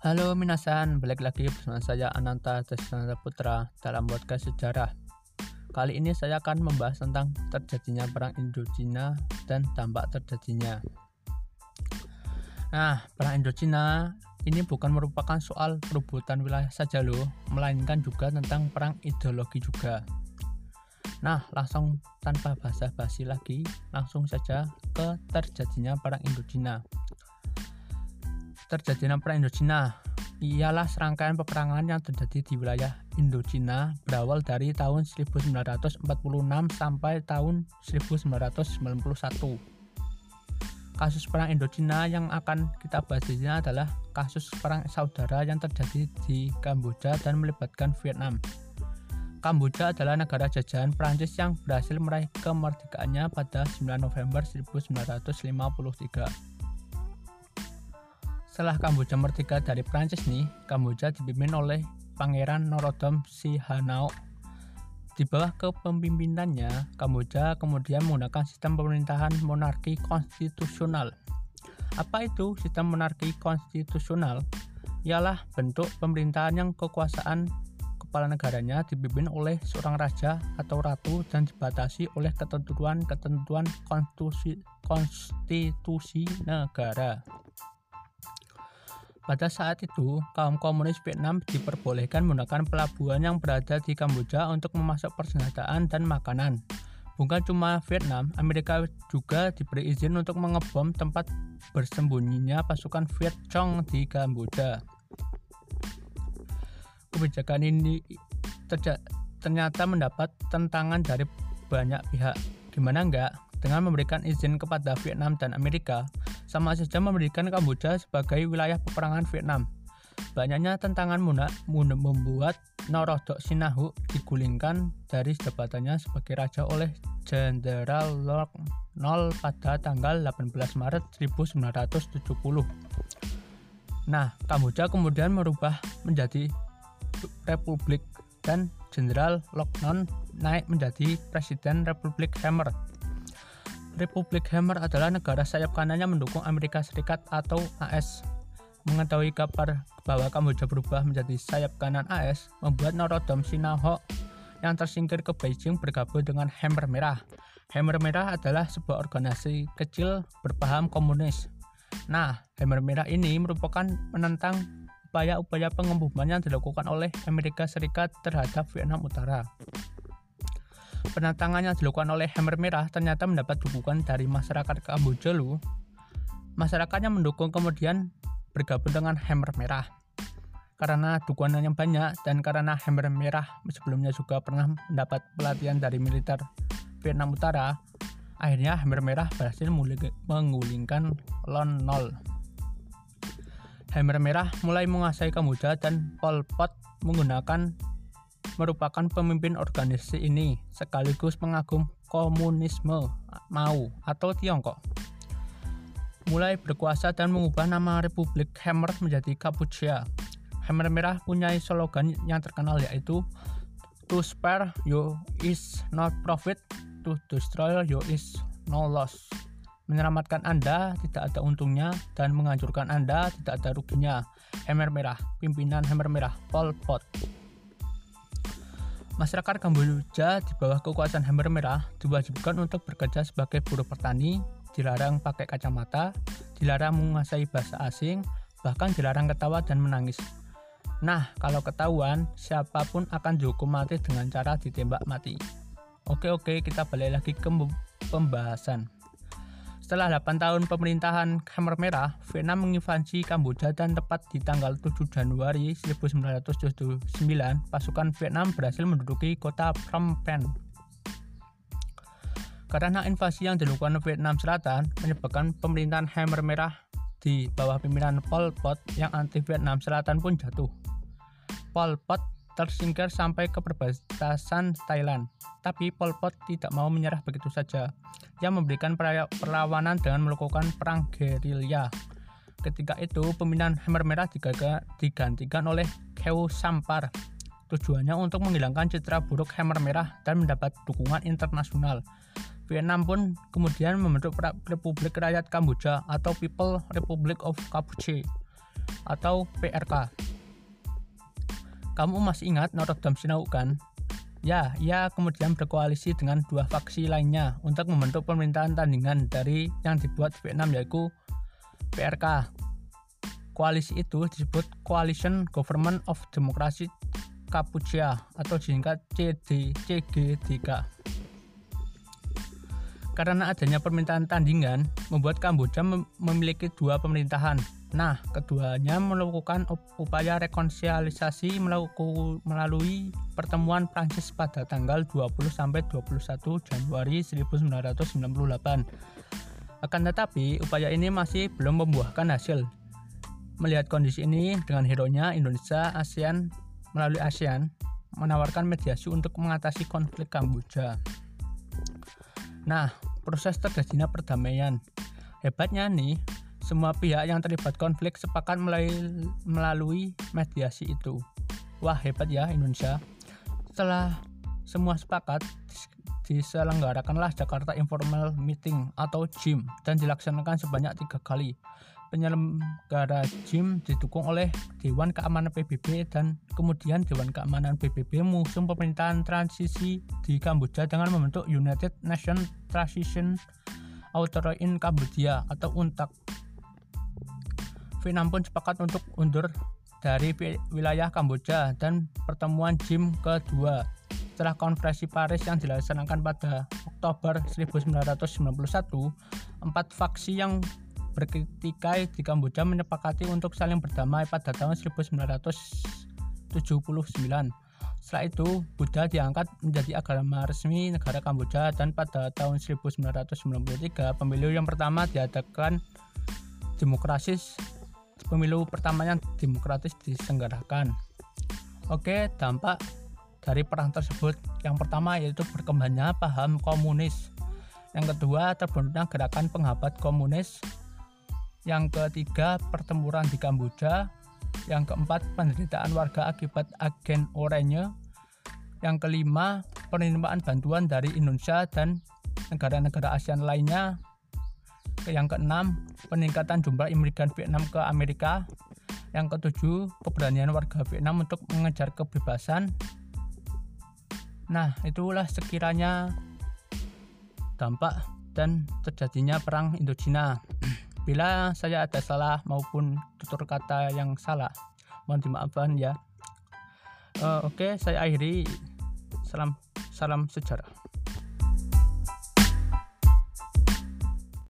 Halo minasan, balik lagi bersama saya Ananta Desnanda Putra dalam podcast sejarah. Kali ini saya akan membahas tentang terjadinya perang Indochina dan dampak terjadinya. Nah, perang Indochina ini bukan merupakan soal perebutan wilayah saja loh, melainkan juga tentang perang ideologi juga. Nah, langsung tanpa basa-basi lagi, langsung saja ke terjadinya perang Indochina terjadinya perang Indochina ialah serangkaian peperangan yang terjadi di wilayah Indochina berawal dari tahun 1946 sampai tahun 1991. Kasus perang Indochina yang akan kita bahas di sini adalah kasus perang saudara yang terjadi di Kamboja dan melibatkan Vietnam. Kamboja adalah negara jajahan Prancis yang berhasil meraih kemerdekaannya pada 9 November 1953. Setelah Kamboja merdeka dari Prancis nih, Kamboja dipimpin oleh Pangeran Norodom Sihanouk. Di bawah kepemimpinannya, Kamboja kemudian menggunakan sistem pemerintahan monarki konstitusional. Apa itu sistem monarki konstitusional? Ialah bentuk pemerintahan yang kekuasaan kepala negaranya dipimpin oleh seorang raja atau ratu dan dibatasi oleh ketentuan-ketentuan konstitusi, konstitusi negara. Pada saat itu, kaum komunis Vietnam diperbolehkan menggunakan pelabuhan yang berada di Kamboja untuk memasok persenjataan dan makanan. Bukan cuma Vietnam, Amerika juga diberi izin untuk mengebom tempat bersembunyinya pasukan Viet Cong di Kamboja. Kebijakan ini ternyata mendapat tentangan dari banyak pihak. Gimana enggak? Dengan memberikan izin kepada Vietnam dan Amerika, sama saja memberikan Kamboja sebagai wilayah peperangan Vietnam. Banyaknya tantangan Muna, Muna membuat Norodok Sinahu digulingkan dari jabatannya sebagai raja oleh Jenderal Lok Nol pada tanggal 18 Maret 1970. Nah, Kamboja kemudian merubah menjadi republik dan Jenderal Lok Non naik menjadi Presiden Republik Hammer Republik Hammer adalah negara sayap kanan yang mendukung Amerika Serikat atau AS. Mengetahui kabar bahwa Kamboja berubah menjadi sayap kanan AS, membuat Norodom Sinaho yang tersingkir ke Beijing bergabung dengan Hammer Merah. Hammer Merah adalah sebuah organisasi kecil berpaham komunis. Nah, Hammer Merah ini merupakan menentang upaya-upaya pengeboman yang dilakukan oleh Amerika Serikat terhadap Vietnam Utara. Penentangan yang dilakukan oleh Hammer Merah ternyata mendapat dukungan dari masyarakat Kamboja loh. Masyarakatnya mendukung kemudian bergabung dengan Hammer Merah. Karena dukungan yang banyak dan karena Hammer Merah sebelumnya juga pernah mendapat pelatihan dari militer Vietnam Utara, akhirnya Hammer Merah berhasil menggulingkan Lon Nol. Hammer Merah mulai menguasai Kamboja dan Pol Pot menggunakan merupakan pemimpin organisasi ini sekaligus pengagum komunisme Mao atau Tiongkok. Mulai berkuasa dan mengubah nama Republik Hammer menjadi Kampuchea. Hammer Merah punya slogan yang terkenal yaitu To spare you is not profit, to destroy you is no loss. Menyelamatkan Anda tidak ada untungnya dan menghancurkan Anda tidak ada ruginya. Hammer Merah, pimpinan Hammer Merah, Pol Pot. Masyarakat Kamboja di bawah kekuasaan Hammer Merah diwajibkan untuk bekerja sebagai buruh petani, dilarang pakai kacamata, dilarang menguasai bahasa asing, bahkan dilarang ketawa dan menangis. Nah, kalau ketahuan, siapa pun akan dihukum mati dengan cara ditembak mati. Oke oke, kita balik lagi ke pembahasan. Setelah 8 tahun pemerintahan Khmer Merah, Vietnam menginvasi Kamboja dan tepat di tanggal 7 Januari 1979, pasukan Vietnam berhasil menduduki kota Phnom Penh. Karena invasi yang dilakukan Vietnam Selatan menyebabkan pemerintahan Khmer Merah di bawah pimpinan Pol Pot yang anti Vietnam Selatan pun jatuh. Pol Pot tersingkir sampai ke perbatasan Thailand. Tapi Pol Pot tidak mau menyerah begitu saja. Ia memberikan perlawanan dengan melakukan perang gerilya. Ketika itu, pimpinan Hammer Merah digantikan oleh Keu Sampar. Tujuannya untuk menghilangkan citra buruk Hammer Merah dan mendapat dukungan internasional. Vietnam pun kemudian membentuk Republik Rakyat Kamboja atau People Republic of Kampuchea atau PRK. Kamu masih ingat Norodom Sinau kan? Ya, ia kemudian berkoalisi dengan dua faksi lainnya untuk membentuk pemerintahan tandingan dari yang dibuat Vietnam yaitu PRK. Koalisi itu disebut Coalition Government of Democracy Kampuchea atau disingkat CD, CGDK. Karena adanya pemerintahan tandingan, membuat Kamboja memiliki dua pemerintahan, Nah, keduanya melakukan upaya rekonsiliasi melalui pertemuan Prancis pada tanggal 20 sampai 21 Januari 1998. Akan tetapi, upaya ini masih belum membuahkan hasil. Melihat kondisi ini, dengan hero-nya Indonesia ASEAN melalui ASEAN menawarkan mediasi untuk mengatasi konflik Kamboja. Nah, proses terjadinya perdamaian. Hebatnya nih, semua pihak yang terlibat konflik sepakat melalui mediasi itu. Wah, hebat ya Indonesia. Setelah semua sepakat, diselenggarakanlah Jakarta Informal Meeting atau JIM dan dilaksanakan sebanyak tiga kali. Penyelenggara JIM didukung oleh Dewan Keamanan PBB dan kemudian Dewan Keamanan PBB mengusung pemerintahan transisi di Kamboja dengan membentuk United Nations Transition Authority in Cambodia atau UNTAC Vietnam pun sepakat untuk undur dari wilayah Kamboja dan pertemuan JIM kedua setelah konferensi Paris yang dilaksanakan pada Oktober 1991 empat faksi yang berketikai di Kamboja menyepakati untuk saling berdamai pada tahun 1979 setelah itu, Buddha diangkat menjadi agama resmi negara Kamboja dan pada tahun 1993 pemilu yang pertama diadakan demokrasi pemilu pertama yang demokratis diselenggarakan. Oke, dampak dari perang tersebut yang pertama yaitu berkembangnya paham komunis. Yang kedua, terbentuknya gerakan penghabat komunis. Yang ketiga, pertempuran di Kamboja. Yang keempat, penderitaan warga akibat agen oranye. Yang kelima, penerimaan bantuan dari Indonesia dan negara-negara ASEAN lainnya yang keenam, peningkatan jumlah imigran Vietnam ke Amerika. Yang ketujuh, keberanian warga Vietnam untuk mengejar kebebasan. Nah, itulah sekiranya dampak dan terjadinya perang Indochina. Bila saya ada salah maupun tutur kata yang salah, mohon dimaafkan ya. Uh, Oke, okay, saya akhiri. Salam salam sejarah.